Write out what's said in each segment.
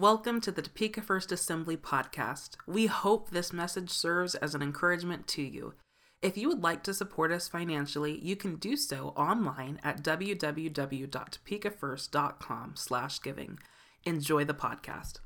Welcome to the Topeka First Assembly podcast. We hope this message serves as an encouragement to you. If you would like to support us financially, you can do so online at www.topekafirst.com/giving. Enjoy the podcast.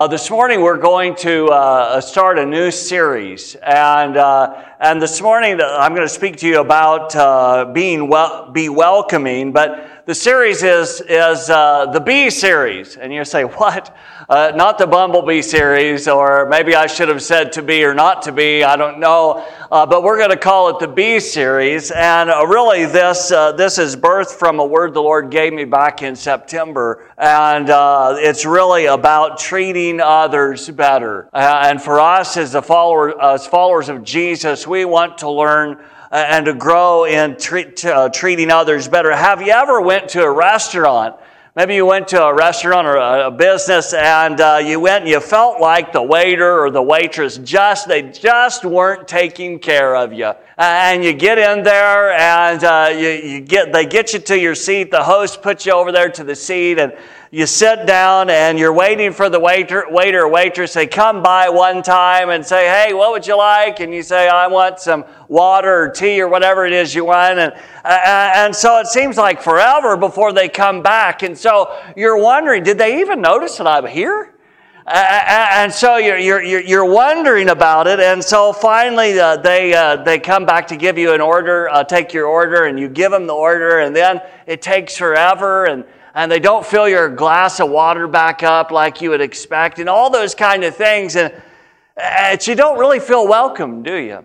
Uh, this morning we're going to uh, start a new series, and uh, and this morning I'm going to speak to you about uh, being well, be welcoming, but the series is, is uh, the Bee series. And you say, what? Uh, not the Bumblebee series, or maybe I should have said to be or not to be, I don't know. Uh, but we're going to call it the Bee series. And uh, really, this, uh, this is birthed from a word the Lord gave me back in September. And uh, it's really about treating others better. and for us as, the follower, as followers of Jesus, we want to learn and to grow in treat, uh, treating others better. Have you ever went to a restaurant? Maybe you went to a restaurant or a, business and uh, you went and you felt like the waiter or the waitress just, they just weren't taking care of you. And you get in there and uh, you, you get, they get you to your seat. The host puts you over there to the seat and you sit down and you're waiting for the waiter, waiter or waitress. They come by one time and say, Hey, what would you like? And you say, I want some water or tea or whatever it is you want. And, uh, and so it seems like forever before they come back. And so you're wondering, did they even notice that I'm here? and so you're, you're, you're wondering about it. And so finally, uh, they, uh, they come back to give you an order, uh, take your order, and you give them the order. And then it takes forever. And and they don't fill your glass of water back up like you would expect, and all those kind of things. And, and you don't really feel welcome, do you?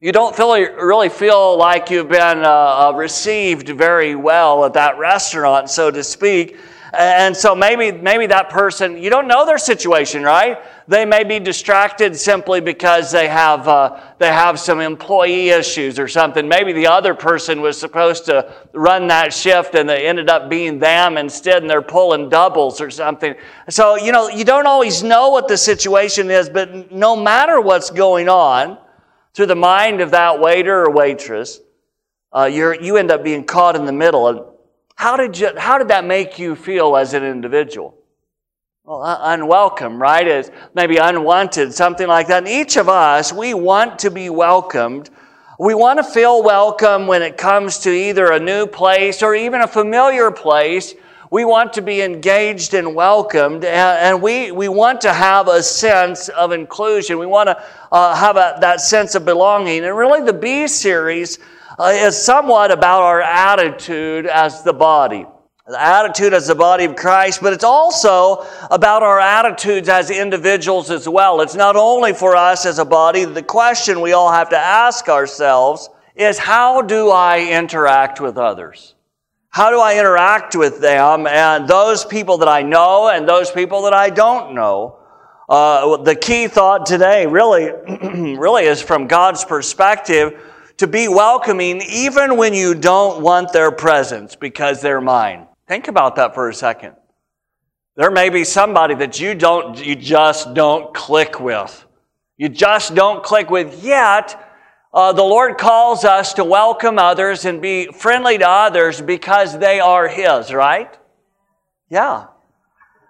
You don't feel, really feel like you've been uh, uh, received very well at that restaurant, so to speak. And so maybe, maybe that person, you don't know their situation, right? They may be distracted simply because they have, uh, they have some employee issues or something. Maybe the other person was supposed to run that shift and they ended up being them instead and they're pulling doubles or something. So, you know, you don't always know what the situation is, but no matter what's going on through the mind of that waiter or waitress, uh, you're, you end up being caught in the middle. How did, you, how did that make you feel as an individual? Well, unwelcome, right? As maybe unwanted, something like that. And each of us, we want to be welcomed. We want to feel welcome when it comes to either a new place or even a familiar place. We want to be engaged and welcomed, and we, we want to have a sense of inclusion. We want to uh, have a, that sense of belonging. And really, the B series is somewhat about our attitude as the body. The attitude as the body of Christ, but it's also about our attitudes as individuals as well. It's not only for us as a body. The question we all have to ask ourselves is how do I interact with others? How do I interact with them and those people that I know and those people that I don't know? Uh, the key thought today really, really is from God's perspective to be welcoming even when you don't want their presence because they're mine. Think about that for a second. There may be somebody that you don't you just don't click with. You just don't click with yet. Uh, the Lord calls us to welcome others and be friendly to others because they are His, right? Yeah.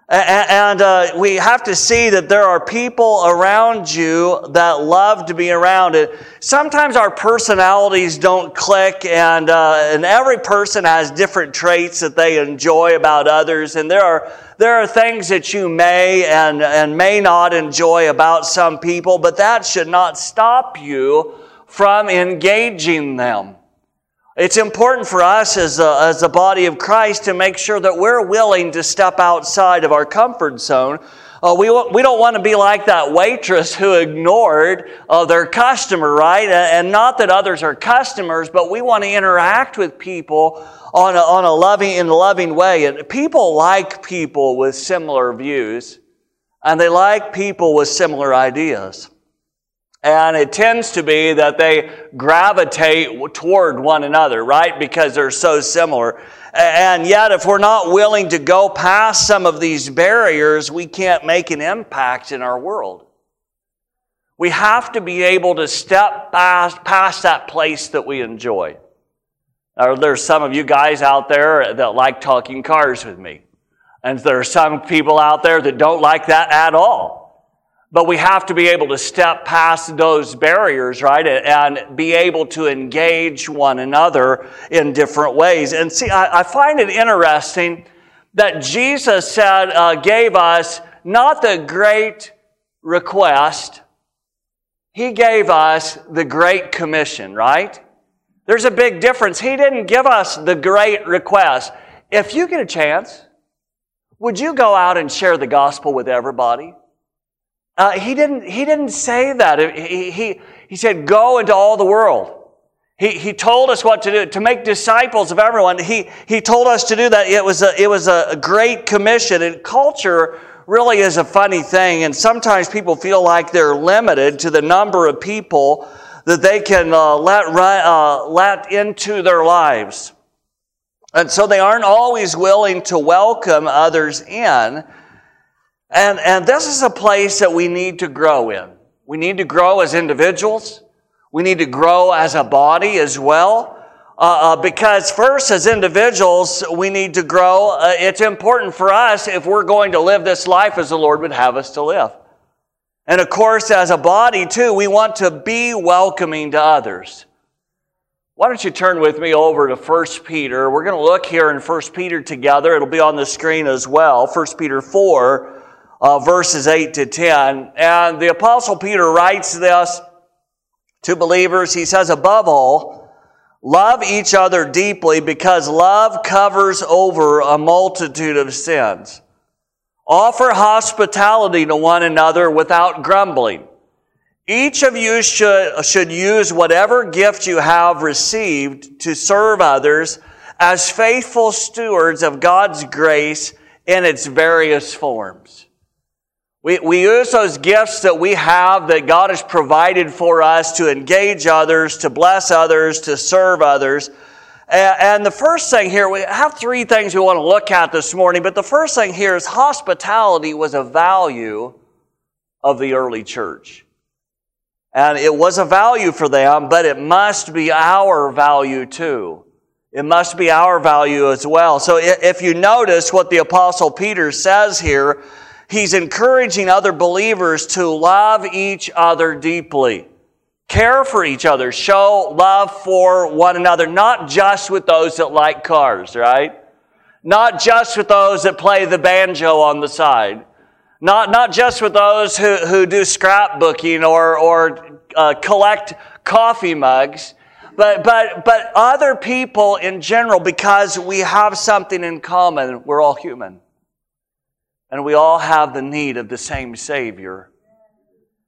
And uh, we have to see that there are people around you that love to be around it. Sometimes our personalities don't click, and, uh, and every person has different traits that they enjoy about others. And there are, there are things that you may and, and may not enjoy about some people, but that should not stop you from engaging them. It's important for us as a, as a body of Christ to make sure that we're willing to step outside of our comfort zone. Uh, we, we don't want to be like that waitress who ignored uh, their customer, right? And not that others are customers, but we want to interact with people on a, on a loving, in a loving way. And people like people with similar views, and they like people with similar ideas. And it tends to be that they gravitate toward one another, right? Because they're so similar. And yet, if we're not willing to go past some of these barriers, we can't make an impact in our world. We have to be able to step past, past that place that we enjoy. Now, there's some of you guys out there that like talking cars with me. And there are some people out there that don't like that at all. But we have to be able to step past those barriers, right? And be able to engage one another in different ways. And see, I, I find it interesting that Jesus said, uh, gave us not the great request, He gave us the great commission, right? There's a big difference. He didn't give us the great request. If you get a chance, would you go out and share the gospel with everybody? Uh, he, didn't, he didn't say that. He, he, he said, Go into all the world. He, he told us what to do, to make disciples of everyone. He, he told us to do that. It was, a, it was a great commission. And culture really is a funny thing. And sometimes people feel like they're limited to the number of people that they can uh, let, uh, let into their lives. And so they aren't always willing to welcome others in. And, and this is a place that we need to grow in. We need to grow as individuals. We need to grow as a body as well. Uh, uh, because first, as individuals, we need to grow. Uh, it's important for us if we're going to live this life as the Lord would have us to live. And of course, as a body too, we want to be welcoming to others. Why don't you turn with me over to 1 Peter? We're going to look here in 1 Peter together. It'll be on the screen as well. 1 Peter 4, uh, verses 8 to 10. And the Apostle Peter writes this to believers. He says, above all, love each other deeply because love covers over a multitude of sins. Offer hospitality to one another without grumbling. Each of you should, should use whatever gift you have received to serve others as faithful stewards of God's grace in its various forms. We, we use those gifts that we have that God has provided for us to engage others, to bless others, to serve others. And, and the first thing here, we have three things we want to look at this morning, but the first thing here is hospitality was a value of the early church. And it was a value for them, but it must be our value too. It must be our value as well. So if you notice what the apostle Peter says here, he's encouraging other believers to love each other deeply, care for each other, show love for one another, not just with those that like cars, right? Not just with those that play the banjo on the side. Not, not just with those who, who do scrapbooking or, or uh, collect coffee mugs, but, but, but other people in general because we have something in common. We're all human. And we all have the need of the same Savior.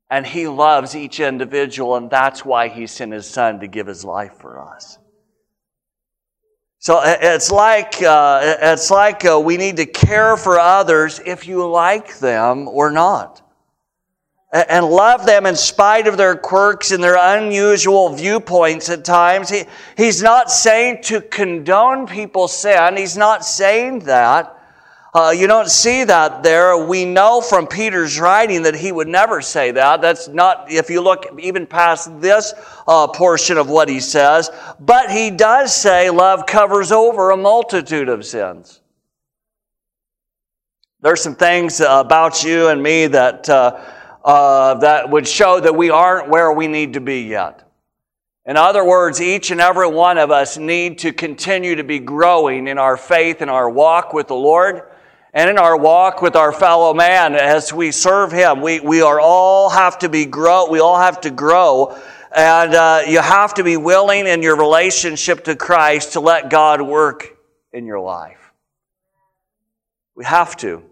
And He loves each individual, and that's why He sent His Son to give His life for us. So it's like, uh, it's like uh, we need to care for others if you like them or not. And love them in spite of their quirks and their unusual viewpoints at times. He, he's not saying to condone people's sin. He's not saying that. Uh, you don't see that there. We know from Peter's writing that he would never say that. That's not, if you look even past this uh, portion of what he says. But he does say love covers over a multitude of sins. There's some things about you and me that, uh, uh, that would show that we aren't where we need to be yet. In other words, each and every one of us need to continue to be growing in our faith and our walk with the Lord and in our walk with our fellow man as we serve him we, we are all have to be grow we all have to grow. And uh, you have to be willing in your relationship to christ to let god work in your life. We have to.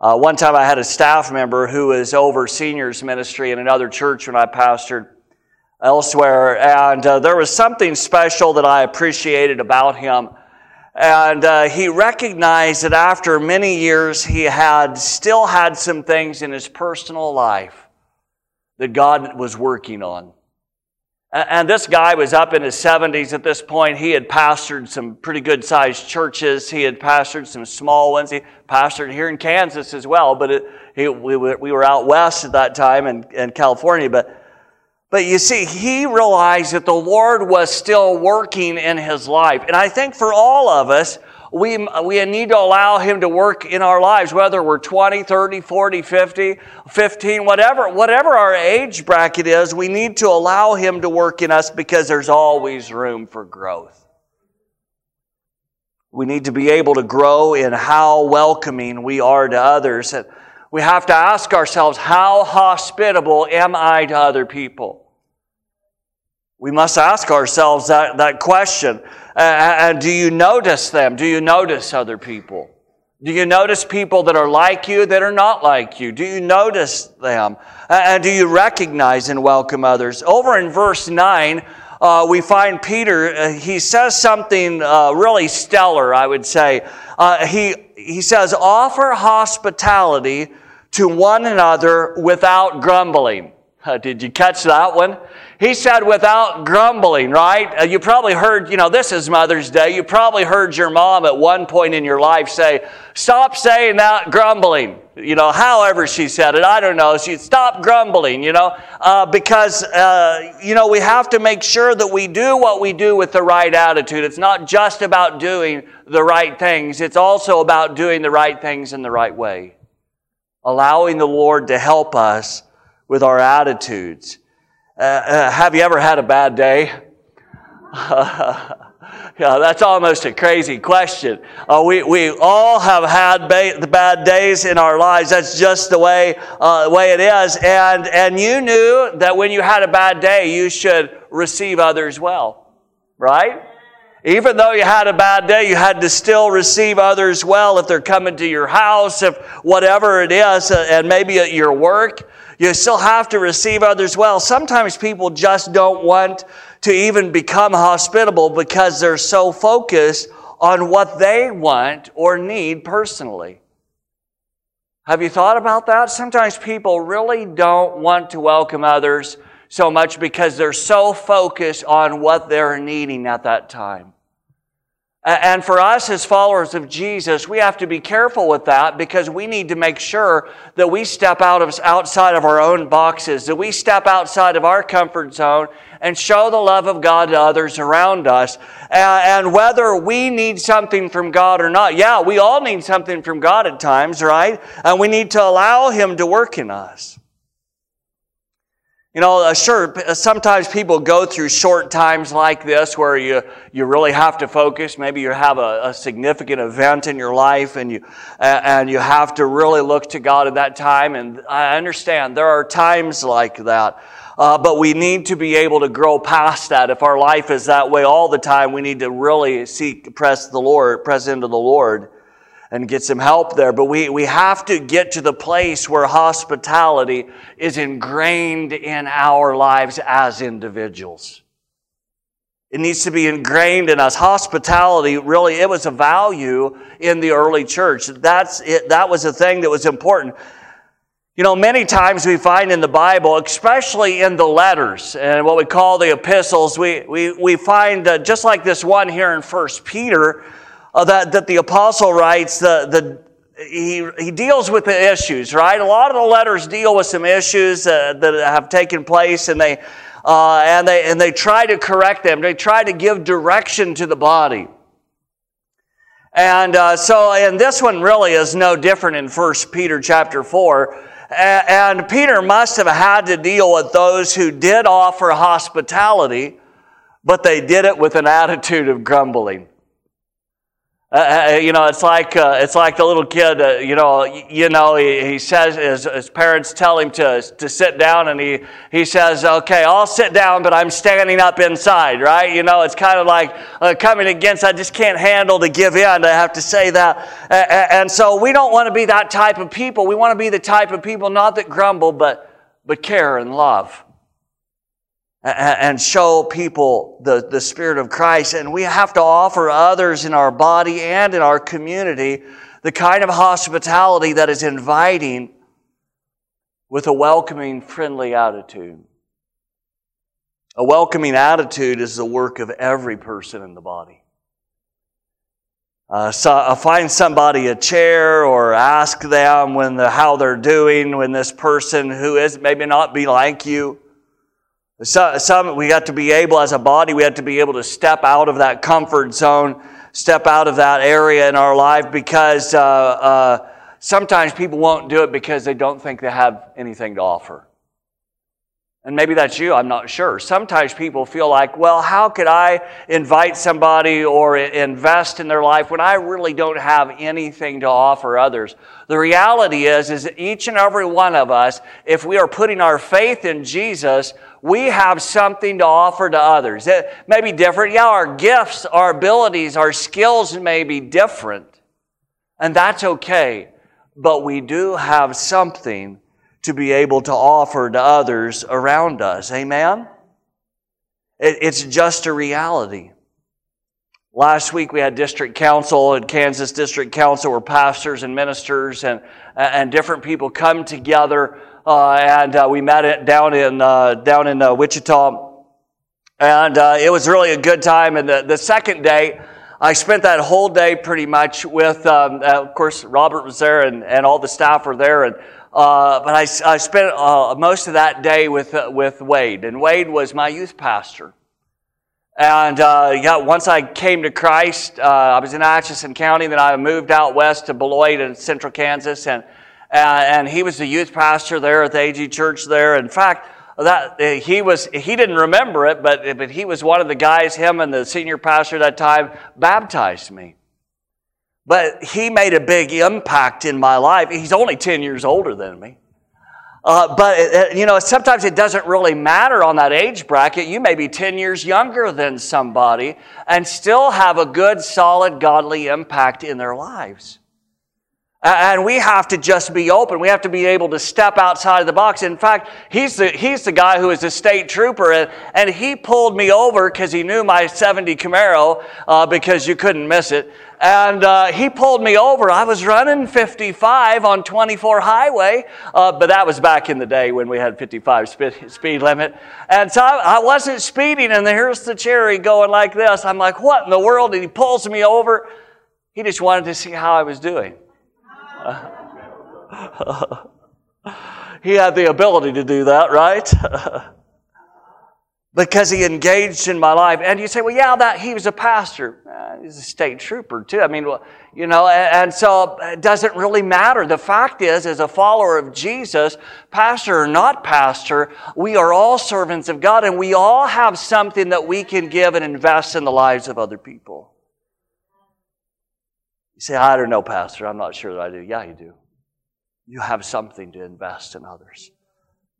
Uh, one time i had a staff member who was over seniors ministry in another church when i pastored elsewhere and uh, there was something special that i appreciated about him and uh, he recognized that after many years, he had still had some things in his personal life that God was working on. And this guy was up in his 70s at this point. He had pastored some pretty good sized churches. He had pastored some small ones. He pastored here in Kansas as well, but it, he, we, we were out west at that time in, in California. But but you see, he realized that the Lord was still working in his life. And I think for all of us, we, we need to allow Him to work in our lives, whether we're 20, 30, 40, 50, 15, whatever, whatever our age bracket is, we need to allow Him to work in us because there's always room for growth. We need to be able to grow in how welcoming we are to others. We have to ask ourselves, how hospitable am I to other people? We must ask ourselves that, that question. and do you notice them? Do you notice other people? Do you notice people that are like you that are not like you? Do you notice them? and do you recognize and welcome others? Over in verse 9, uh, we find Peter, uh, he says something uh, really stellar, I would say. Uh, he, he says, offer hospitality to one another without grumbling. Did you catch that one? He said without grumbling, right? Uh, you probably heard, you know, this is Mother's Day. You probably heard your mom at one point in your life say, stop saying that grumbling. You know, however she said it, I don't know. She stop grumbling, you know, uh, because, uh, you know, we have to make sure that we do what we do with the right attitude. It's not just about doing the right things, it's also about doing the right things in the right way. Allowing the Lord to help us with our attitudes. Uh, uh, have you ever had a bad day? yeah, that's almost a crazy question. Uh, we, we all have had ba- the bad days in our lives. That's just the way, uh, way it is. And, and you knew that when you had a bad day, you should receive others well, right? Even though you had a bad day, you had to still receive others well if they're coming to your house, if whatever it is, uh, and maybe at your work. You still have to receive others well. Sometimes people just don't want to even become hospitable because they're so focused on what they want or need personally. Have you thought about that? Sometimes people really don't want to welcome others so much because they're so focused on what they're needing at that time. And for us as followers of Jesus, we have to be careful with that because we need to make sure that we step out of outside of our own boxes, that we step outside of our comfort zone and show the love of God to others around us. And whether we need something from God or not, yeah, we all need something from God at times, right? And we need to allow Him to work in us. You know, uh, sure, uh, sometimes people go through short times like this where you, you really have to focus. Maybe you have a, a significant event in your life and you, and you have to really look to God at that time. And I understand there are times like that. Uh, but we need to be able to grow past that. If our life is that way all the time, we need to really seek, press the Lord, press into the Lord and get some help there. But we, we have to get to the place where hospitality is ingrained in our lives as individuals. It needs to be ingrained in us. Hospitality, really, it was a value in the early church. That's it, that was a thing that was important. You know, many times we find in the Bible, especially in the letters and what we call the epistles, we, we, we find uh, just like this one here in First Peter, uh, that, that the apostle writes, the, the, he, he deals with the issues, right? A lot of the letters deal with some issues uh, that have taken place and they, uh, and, they, and they try to correct them. They try to give direction to the body. And uh, so, and this one really is no different in First Peter chapter 4. And Peter must have had to deal with those who did offer hospitality, but they did it with an attitude of grumbling. Uh, uh, you know, it's like uh, it's like the little kid. Uh, you know, you know. He, he says his, his, parents tell him to to sit down, and he he says, "Okay, I'll sit down, but I'm standing up inside." Right? You know, it's kind of like uh, coming against. I just can't handle to give in. I have to say that, and so we don't want to be that type of people. We want to be the type of people not that grumble, but but care and love and show people the, the Spirit of Christ. And we have to offer others in our body and in our community the kind of hospitality that is inviting with a welcoming, friendly attitude. A welcoming attitude is the work of every person in the body. Uh, so, uh, find somebody a chair or ask them when the, how they're doing when this person who is maybe not be like you so, some, we got to be able, as a body, we had to be able to step out of that comfort zone step out of that area in our life because uh, uh, sometimes people won't do it because they don't think they have anything to offer. And maybe that's you, I'm not sure. Sometimes people feel like, well, how could I invite somebody or invest in their life when I really don't have anything to offer others? The reality is, is that each and every one of us, if we are putting our faith in Jesus, we have something to offer to others. It may be different. Yeah, our gifts, our abilities, our skills may be different. And that's okay. But we do have something to be able to offer to others around us. Amen? it's just a reality. Last week we had district council and Kansas district council where pastors and ministers and, and different people come together. Uh, and uh, we met it down in, uh, down in uh, Wichita. And uh, it was really a good time. And the, the second day, I spent that whole day pretty much with, um, uh, of course, Robert was there and, and all the staff were there. And uh, but I, I spent uh, most of that day with, uh, with Wade, and Wade was my youth pastor. And uh, yeah, once I came to Christ, uh, I was in Atchison County, then I moved out west to Beloit in central Kansas, and, and he was the youth pastor there at the AG Church there. In fact, that he was he didn't remember it, but, but he was one of the guys, him and the senior pastor at that time, baptized me. But he made a big impact in my life. He's only 10 years older than me. Uh, but, it, you know, sometimes it doesn't really matter on that age bracket. You may be 10 years younger than somebody and still have a good, solid, godly impact in their lives. And we have to just be open. We have to be able to step outside of the box. In fact, he's the, he's the guy who is a state trooper, and, and he pulled me over because he knew my 70 Camaro uh, because you couldn't miss it. And uh, he pulled me over. I was running 55 on 24 highway, uh, but that was back in the day when we had 55 speed, speed limit. And so I, I wasn't speeding, and here's the cherry going like this. I'm like, what in the world? And he pulls me over. He just wanted to see how I was doing. he had the ability to do that, right? because he engaged in my life. And you say, well, yeah, that he was a pastor. Uh, he's a state trooper too. I mean, well, you know, and, and, so it doesn't really matter. The fact is, as a follower of Jesus, pastor or not pastor, we are all servants of God, and we all have something that we can give and invest in the lives of other people. You say, I don't know, Pastor. I'm not sure that I do. Yeah, you do. You have something to invest in others.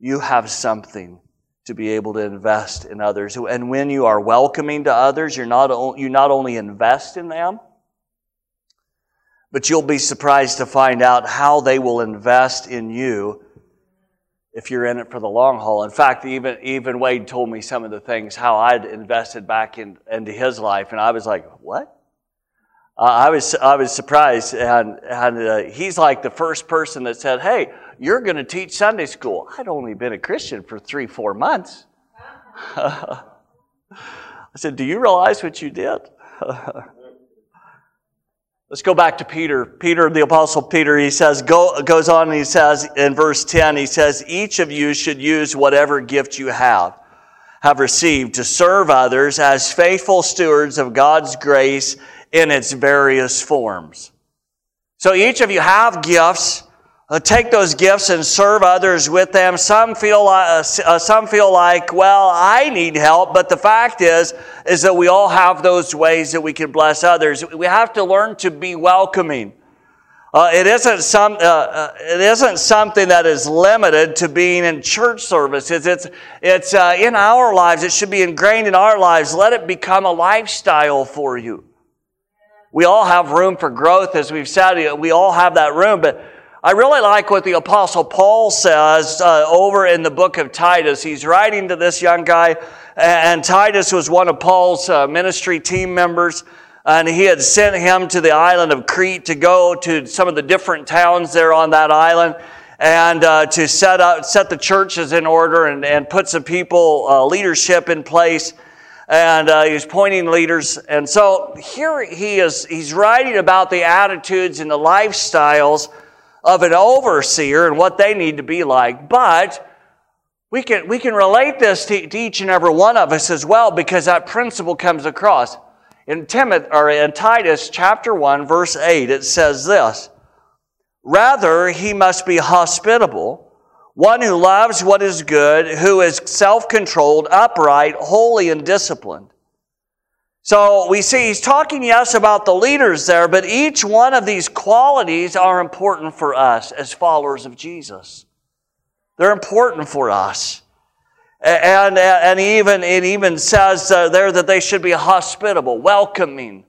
You have something to be able to invest in others. And when you are welcoming to others, you're not, you not only invest in them, but you'll be surprised to find out how they will invest in you if you're in it for the long haul. In fact, even, even Wade told me some of the things, how I'd invested back in, into his life, and I was like, what? uh, I was I was surprised, and, and uh, he's like the first person that said, "Hey, you're going to teach Sunday school." I'd only been a Christian for three four months. I said, "Do you realize what you did?" Let's go back to Peter. Peter, the apostle Peter, he says, go, goes on and he says in verse 10, he says, each of you should use whatever gift you have, have received to serve others as faithful stewards of God's grace in its various forms. So each of you have gifts. Uh, take those gifts and serve others with them. Some feel uh, uh, some feel like, well, I need help. But the fact is, is that we all have those ways that we can bless others. We have to learn to be welcoming. Uh, it, isn't some, uh, uh, it isn't something that is limited to being in church services. It's, it's in our lives. It should be ingrained in our lives. Let it become a lifestyle for you. We all have room for growth, as we've said. We all have that room, but I really like what the Apostle Paul says uh, over in the book of Titus. He's writing to this young guy, and Titus was one of Paul's uh, ministry team members, and he had sent him to the island of Crete to go to some of the different towns there on that island and uh, to set up set the churches in order and, and put some people uh, leadership in place and uh, pointing leaders. And so here he is, he's writing about the attitudes and the lifestyles of an overseer and what they need to be like. But we can, we can relate this to, to each and every one of us as well because that principle comes across. In, Timothy, or in Titus chapter 1, verse 8, it says this Rather, he must be hospitable, one who loves what is good, who is self controlled, upright, holy, and disciplined. So we see he's talking, yes, about the leaders there, but each one of these qualities are important for us as followers of Jesus. They're important for us. And, and even, it even says uh, there that they should be hospitable, welcoming.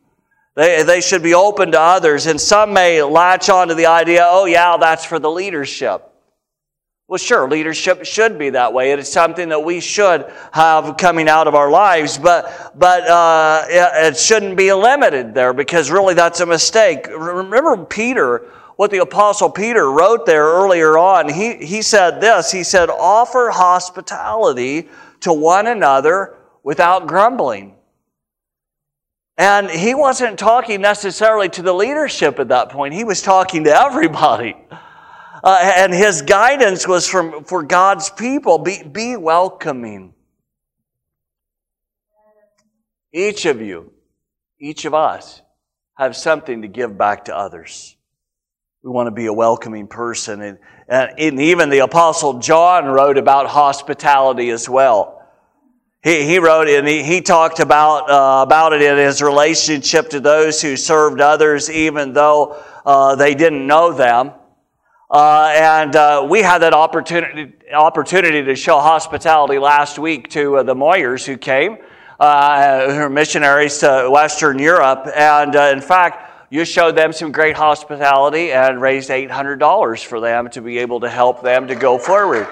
They, they should be open to others. And some may latch on to the idea, oh, yeah, that's for the leadership. Well, sure, leadership should be that way. It is something that we should have coming out of our lives, but, but uh, it shouldn't be limited there because really that's a mistake. Remember Peter, what the Apostle Peter wrote there earlier on. He, he said this He said, Offer hospitality to one another without grumbling. And he wasn't talking necessarily to the leadership at that point, he was talking to everybody. Uh, and his guidance was from, for God's people be, be welcoming. Each of you, each of us, have something to give back to others. We want to be a welcoming person. And, and even the Apostle John wrote about hospitality as well. He, he wrote and he, he talked about, uh, about it in his relationship to those who served others, even though uh, they didn't know them. Uh, and uh, we had that opportunity, opportunity to show hospitality last week to uh, the Moyers who came, uh, who are missionaries to Western Europe. And uh, in fact, you showed them some great hospitality and raised $800 for them to be able to help them to go forward.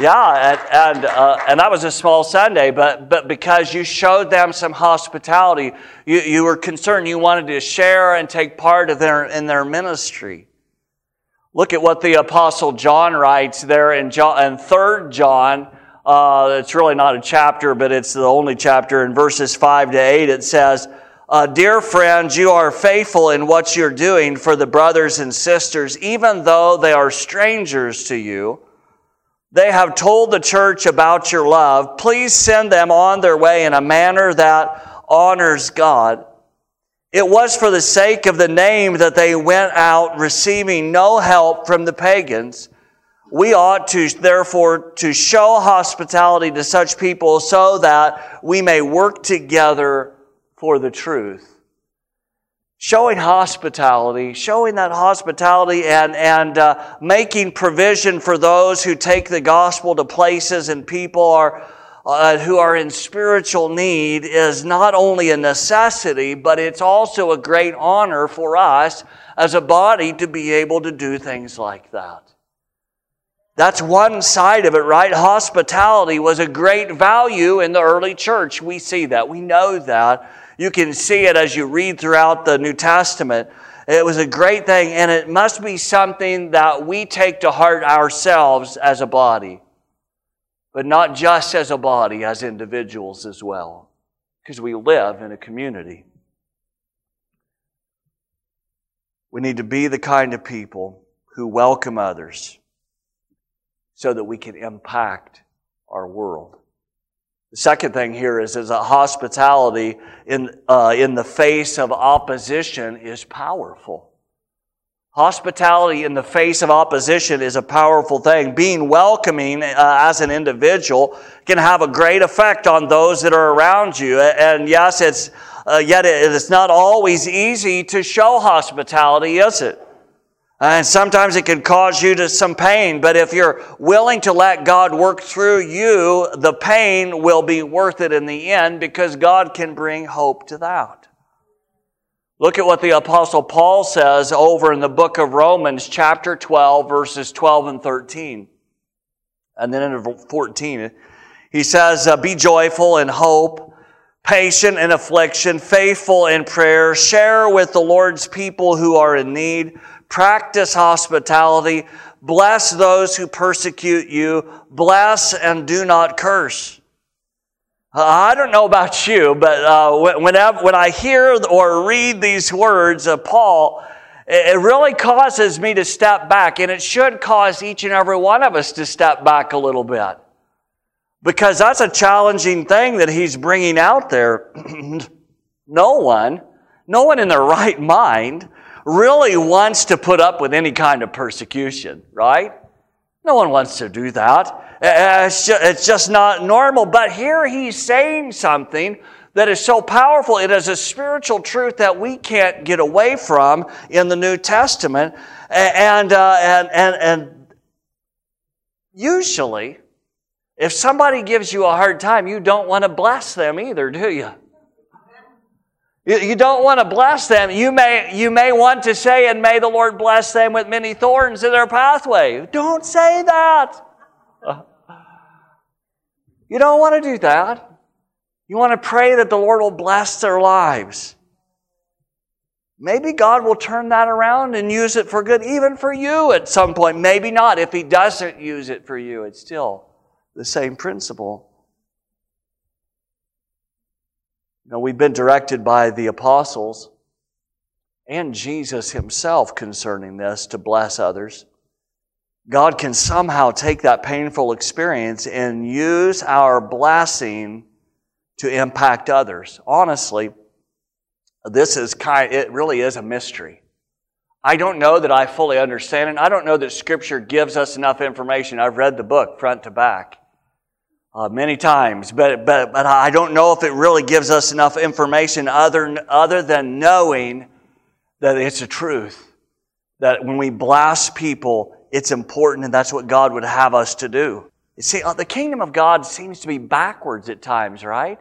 Yeah, and, and, uh, and that was a small Sunday, but, but because you showed them some hospitality, you, you were concerned, you wanted to share and take part of their, in their ministry. Look at what the Apostle John writes there in, John, in 3 John. Uh, it's really not a chapter, but it's the only chapter. In verses 5 to 8, it says, uh, Dear friends, you are faithful in what you're doing for the brothers and sisters, even though they are strangers to you. They have told the church about your love. Please send them on their way in a manner that honors God. It was for the sake of the name that they went out receiving no help from the pagans. We ought to, therefore, to show hospitality to such people so that we may work together for the truth. Showing hospitality, showing that hospitality and, and uh, making provision for those who take the gospel to places and people are, uh, who are in spiritual need is not only a necessity, but it's also a great honor for us as a body to be able to do things like that. That's one side of it, right? Hospitality was a great value in the early church. We see that. We know that. You can see it as you read throughout the New Testament. It was a great thing, and it must be something that we take to heart ourselves as a body but not just as a body, as individuals as well, because we live in a community. We need to be the kind of people who welcome others so that we can impact our world. The second thing here is, is that hospitality in, uh, in the face of opposition is powerful. Hospitality in the face of opposition is a powerful thing. Being welcoming uh, as an individual can have a great effect on those that are around you. And yes, it's uh, yet it's not always easy to show hospitality, is it? And sometimes it can cause you to some pain, but if you're willing to let God work through you, the pain will be worth it in the end because God can bring hope to that. Look at what the Apostle Paul says over in the book of Romans, chapter 12, verses 12 and 13. And then in 14, he says, uh, Be joyful in hope, patient in affliction, faithful in prayer, share with the Lord's people who are in need, practice hospitality, bless those who persecute you, bless and do not curse. Uh, I don't know about you, but uh, whenever, when I hear or read these words of Paul, it really causes me to step back, and it should cause each and every one of us to step back a little bit. Because that's a challenging thing that he's bringing out there. No one, no one in their right mind really wants to put up with any kind of persecution, right? No one wants to do that. It's just, not normal. But here he's saying something that is so powerful. It is a spiritual truth that we can't get away from in the New Testament. And, uh, and, and, and usually, if somebody gives you a hard time, you don't want to bless them either, do you? You don't want to bless them. You may, you may want to say, and may the Lord bless them with many thorns in their pathway. Don't say that. You don't want to do that. You want to pray that the Lord will bless their lives. Maybe God will turn that around and use it for good, even for you at some point. Maybe not. If He doesn't use it for you, it's still the same principle. You know, we've been directed by the apostles and Jesus Himself concerning this to bless others. God can somehow take that painful experience and use our blessing to impact others. Honestly, this is kind it really is a mystery. I don't know that I fully understand it. I don't know that scripture gives us enough information. I've read the book front to back uh, many times, but, but, but I don't know if it really gives us enough information other, other than knowing that it's a truth. That when we blast people, it's important and that's what God would have us to do. You see, uh, the kingdom of God seems to be backwards at times, right?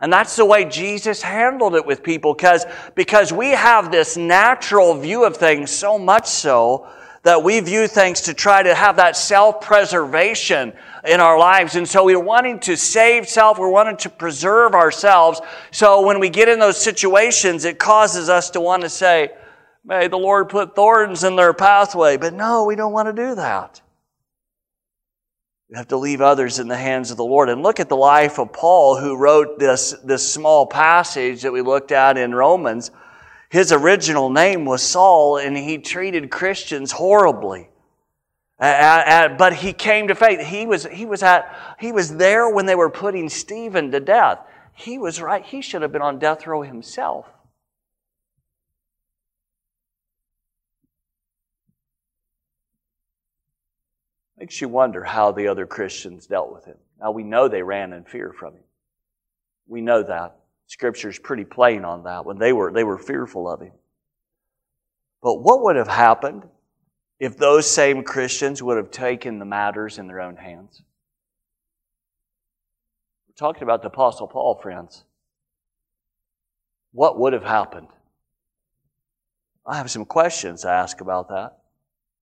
And that's the way Jesus handled it with people because, because we have this natural view of things so much so that we view things to try to have that self-preservation in our lives. And so we're wanting to save self, we're wanting to preserve ourselves. So when we get in those situations, it causes us to want to say, May the Lord put thorns in their pathway. But no, we don't want to do that. We have to leave others in the hands of the Lord. And look at the life of Paul, who wrote this, this small passage that we looked at in Romans. His original name was Saul, and he treated Christians horribly. But he came to faith. He was, he, was at, he was there when they were putting Stephen to death. He was right. He should have been on death row himself. Makes you wonder how the other Christians dealt with him. Now we know they ran in fear from him. We know that. Scripture's pretty plain on that when they were they were fearful of him. But what would have happened if those same Christians would have taken the matters in their own hands? We're talking about the Apostle Paul, friends. What would have happened? I have some questions to ask about that.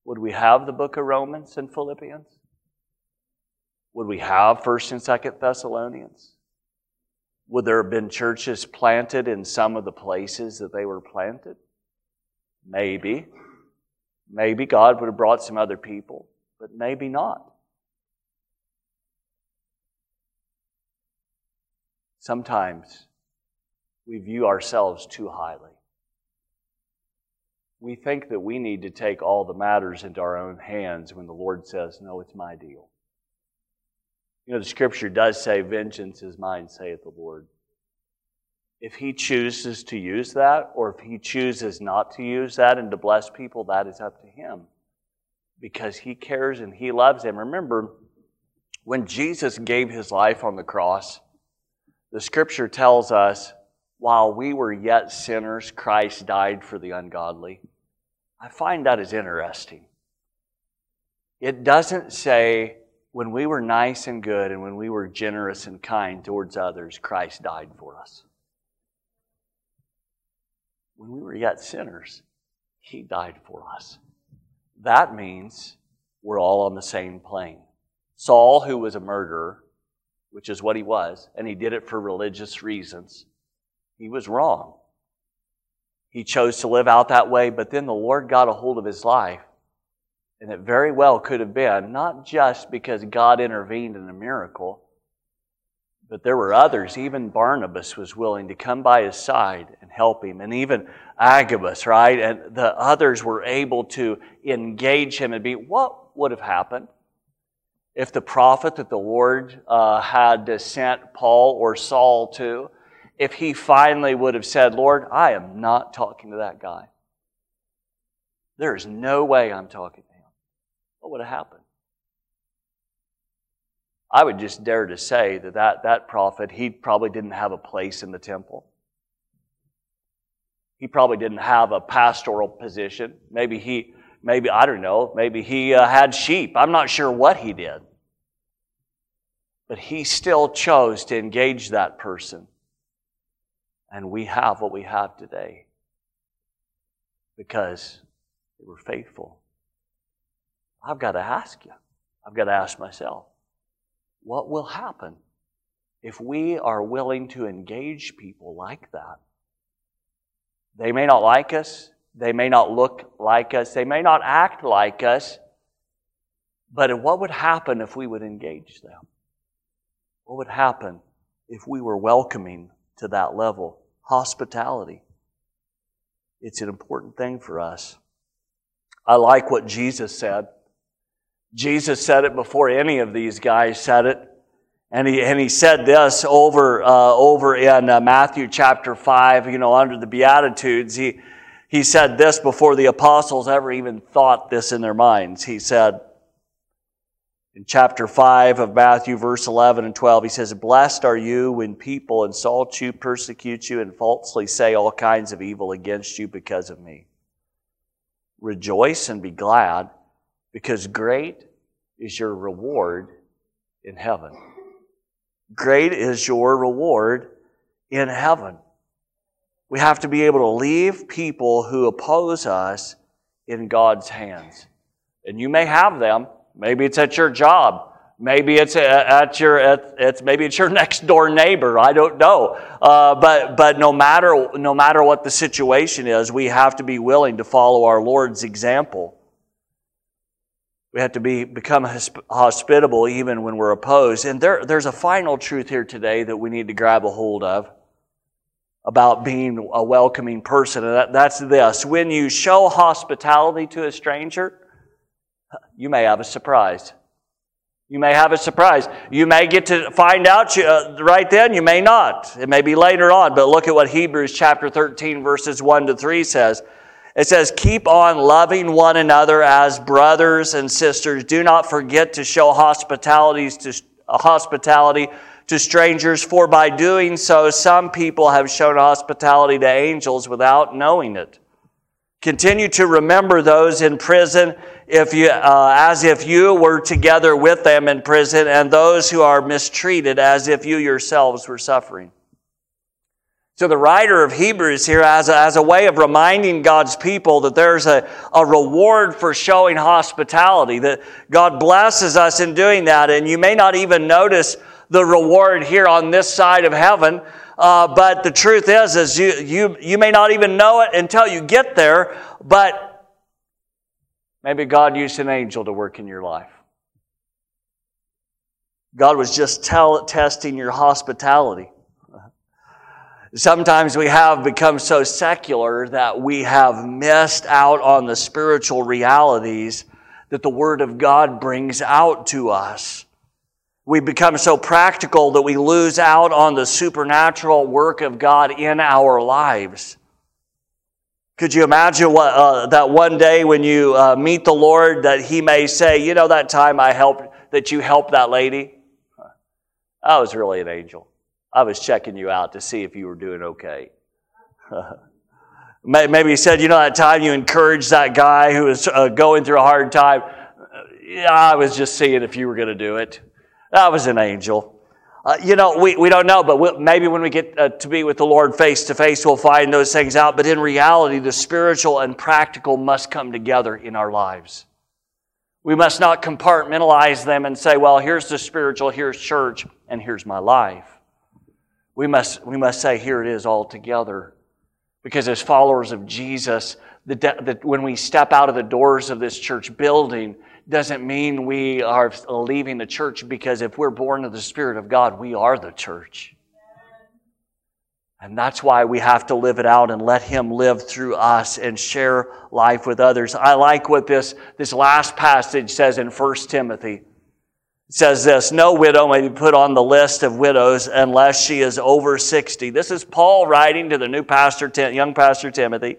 Would we have the book of Romans and Philippians? Would we have 1st and 2nd Thessalonians? Would there have been churches planted in some of the places that they were planted? Maybe. Maybe God would have brought some other people, but maybe not. Sometimes we view ourselves too highly we think that we need to take all the matters into our own hands when the Lord says, No, it's my deal. You know, the scripture does say, Vengeance is mine, saith the Lord. If he chooses to use that, or if he chooses not to use that and to bless people, that is up to him. Because he cares and he loves them. Remember, when Jesus gave his life on the cross, the scripture tells us while we were yet sinners, Christ died for the ungodly. I find that is interesting. It doesn't say when we were nice and good and when we were generous and kind towards others, Christ died for us. When we were yet sinners, He died for us. That means we're all on the same plane. Saul, who was a murderer, which is what he was, and he did it for religious reasons he was wrong. He chose to live out that way, but then the Lord got a hold of his life. And it very well could have been not just because God intervened in a miracle, but there were others. Even Barnabas was willing to come by his side and help him, and even Agabus, right? And the others were able to engage him and be. What would have happened if the prophet that the Lord uh, had sent Paul or Saul to if he finally would have said, Lord, I am not talking to that guy. There is no way I'm talking to him. What would have happened? I would just dare to say that that, that prophet, he probably didn't have a place in the temple. He probably didn't have a pastoral position. Maybe he, maybe, I don't know, maybe he uh, had sheep. I'm not sure what he did. But he still chose to engage that person. And we have what we have today because they were faithful. I've got to ask you, I've got to ask myself, what will happen if we are willing to engage people like that? They may not like us, they may not look like us, they may not act like us, but what would happen if we would engage them? What would happen if we were welcoming to that level? Hospitality. It's an important thing for us. I like what Jesus said. Jesus said it before any of these guys said it. And he, and he said this over, uh, over in uh, Matthew chapter 5, you know, under the Beatitudes. He, he said this before the apostles ever even thought this in their minds. He said, in chapter 5 of Matthew, verse 11 and 12, he says, Blessed are you when people insult you, persecute you, and falsely say all kinds of evil against you because of me. Rejoice and be glad, because great is your reward in heaven. Great is your reward in heaven. We have to be able to leave people who oppose us in God's hands. And you may have them. Maybe it's at your job. Maybe it's at your at, it's maybe it's your next door neighbor. I don't know. Uh, but but no matter no matter what the situation is, we have to be willing to follow our Lord's example. We have to be become hospitable even when we're opposed. And there, there's a final truth here today that we need to grab a hold of about being a welcoming person, and that, that's this: when you show hospitality to a stranger, you may have a surprise. You may have a surprise. You may get to find out uh, right then, you may not. It may be later on, but look at what Hebrews chapter 13, verses 1 to 3 says. It says, Keep on loving one another as brothers and sisters. Do not forget to show hospitality to, uh, hospitality to strangers, for by doing so, some people have shown hospitality to angels without knowing it. Continue to remember those in prison if you, uh, as if you were together with them in prison, and those who are mistreated as if you yourselves were suffering. So the writer of Hebrews here, as a, as a way of reminding God's people that there's a, a reward for showing hospitality, that God blesses us in doing that, and you may not even notice the reward here on this side of heaven. Uh, but the truth is, is you, you, you may not even know it until you get there, but Maybe God used an angel to work in your life. God was just tell, testing your hospitality. Sometimes we have become so secular that we have missed out on the spiritual realities that the Word of God brings out to us. We become so practical that we lose out on the supernatural work of God in our lives. Could you imagine what, uh, that one day when you uh, meet the Lord that He may say, You know, that time I helped, that you helped that lady? I was really an angel. I was checking you out to see if you were doing okay. Maybe he said, You know, that time you encouraged that guy who was uh, going through a hard time? Yeah, I was just seeing if you were going to do it. That was an angel. Uh, you know, we, we don't know, but we'll, maybe when we get uh, to be with the Lord face to face, we'll find those things out. But in reality, the spiritual and practical must come together in our lives. We must not compartmentalize them and say, well, here's the spiritual, here's church, and here's my life. We must, we must say, here it is all together. Because as followers of Jesus, the, the, when we step out of the doors of this church building, doesn't mean we are leaving the church because if we're born of the Spirit of God, we are the church. And that's why we have to live it out and let Him live through us and share life with others. I like what this, this last passage says in 1 Timothy. It says this No widow may be put on the list of widows unless she is over 60. This is Paul writing to the new pastor, young pastor Timothy.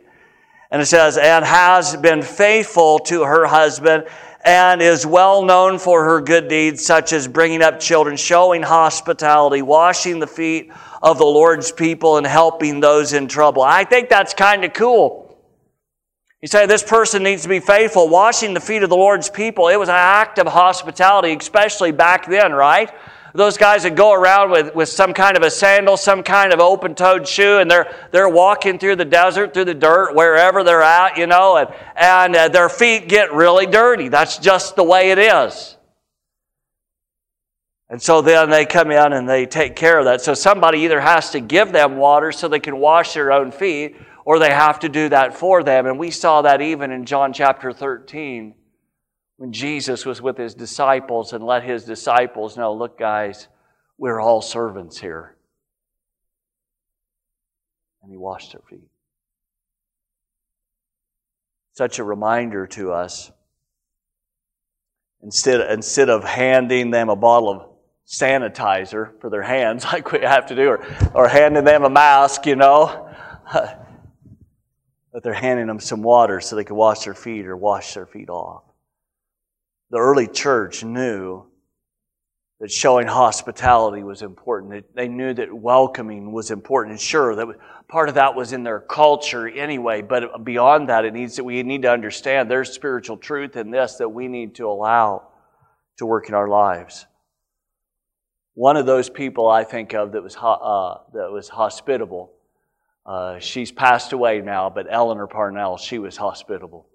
And it says, and has been faithful to her husband and is well known for her good deeds, such as bringing up children, showing hospitality, washing the feet of the Lord's people, and helping those in trouble. I think that's kind of cool. You say this person needs to be faithful, washing the feet of the Lord's people. It was an act of hospitality, especially back then, right? Those guys that go around with, with some kind of a sandal, some kind of open toed shoe, and they're, they're walking through the desert, through the dirt, wherever they're at, you know, and, and uh, their feet get really dirty. That's just the way it is. And so then they come in and they take care of that. So somebody either has to give them water so they can wash their own feet, or they have to do that for them. And we saw that even in John chapter 13 when Jesus was with his disciples and let his disciples know look, guys, we're all servants here. And he washed their feet. Such a reminder to us. Instead, instead of handing them a bottle of sanitizer for their hands, like we have to do, or, or handing them a mask, you know, but they're handing them some water so they can wash their feet or wash their feet off the early church knew that showing hospitality was important. They knew that welcoming was important. And sure, that part of that was in their culture anyway. But beyond that, it needs that we need to understand there's spiritual truth in this that we need to allow to work in our lives. One of those people I think of that was uh, that was hospitable. Uh, she's passed away now, but Eleanor Parnell, she was hospitable.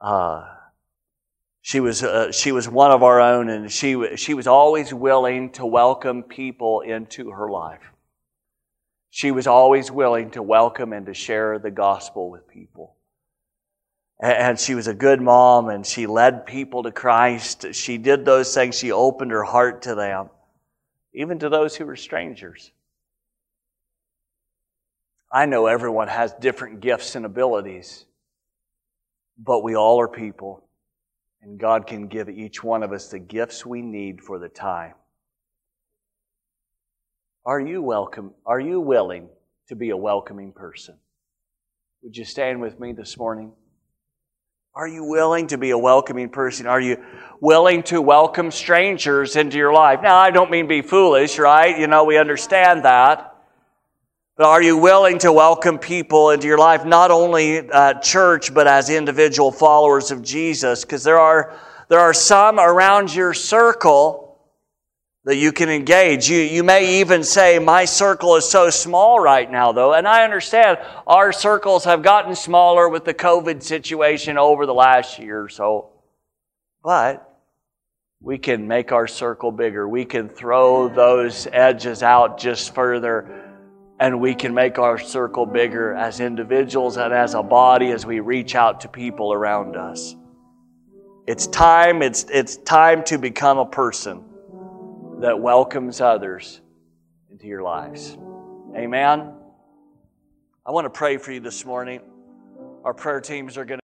Uh, she was, uh, she was one of our own, and she, she was always willing to welcome people into her life. She was always willing to welcome and to share the gospel with people. And she was a good mom, and she led people to Christ. She did those things. She opened her heart to them, even to those who were strangers. I know everyone has different gifts and abilities, but we all are people. And God can give each one of us the gifts we need for the time. Are you welcome? Are you willing to be a welcoming person? Would you stand with me this morning? Are you willing to be a welcoming person? Are you willing to welcome strangers into your life? Now, I don't mean be foolish, right? You know, we understand that. But are you willing to welcome people into your life, not only at church, but as individual followers of Jesus? Because there are, there are some around your circle that you can engage. You, you may even say, My circle is so small right now, though. And I understand our circles have gotten smaller with the COVID situation over the last year or so. But we can make our circle bigger. We can throw those edges out just further and we can make our circle bigger as individuals and as a body as we reach out to people around us. It's time, it's, it's time to become a person that welcomes others into your lives. Amen. I want to pray for you this morning. Our prayer teams are going to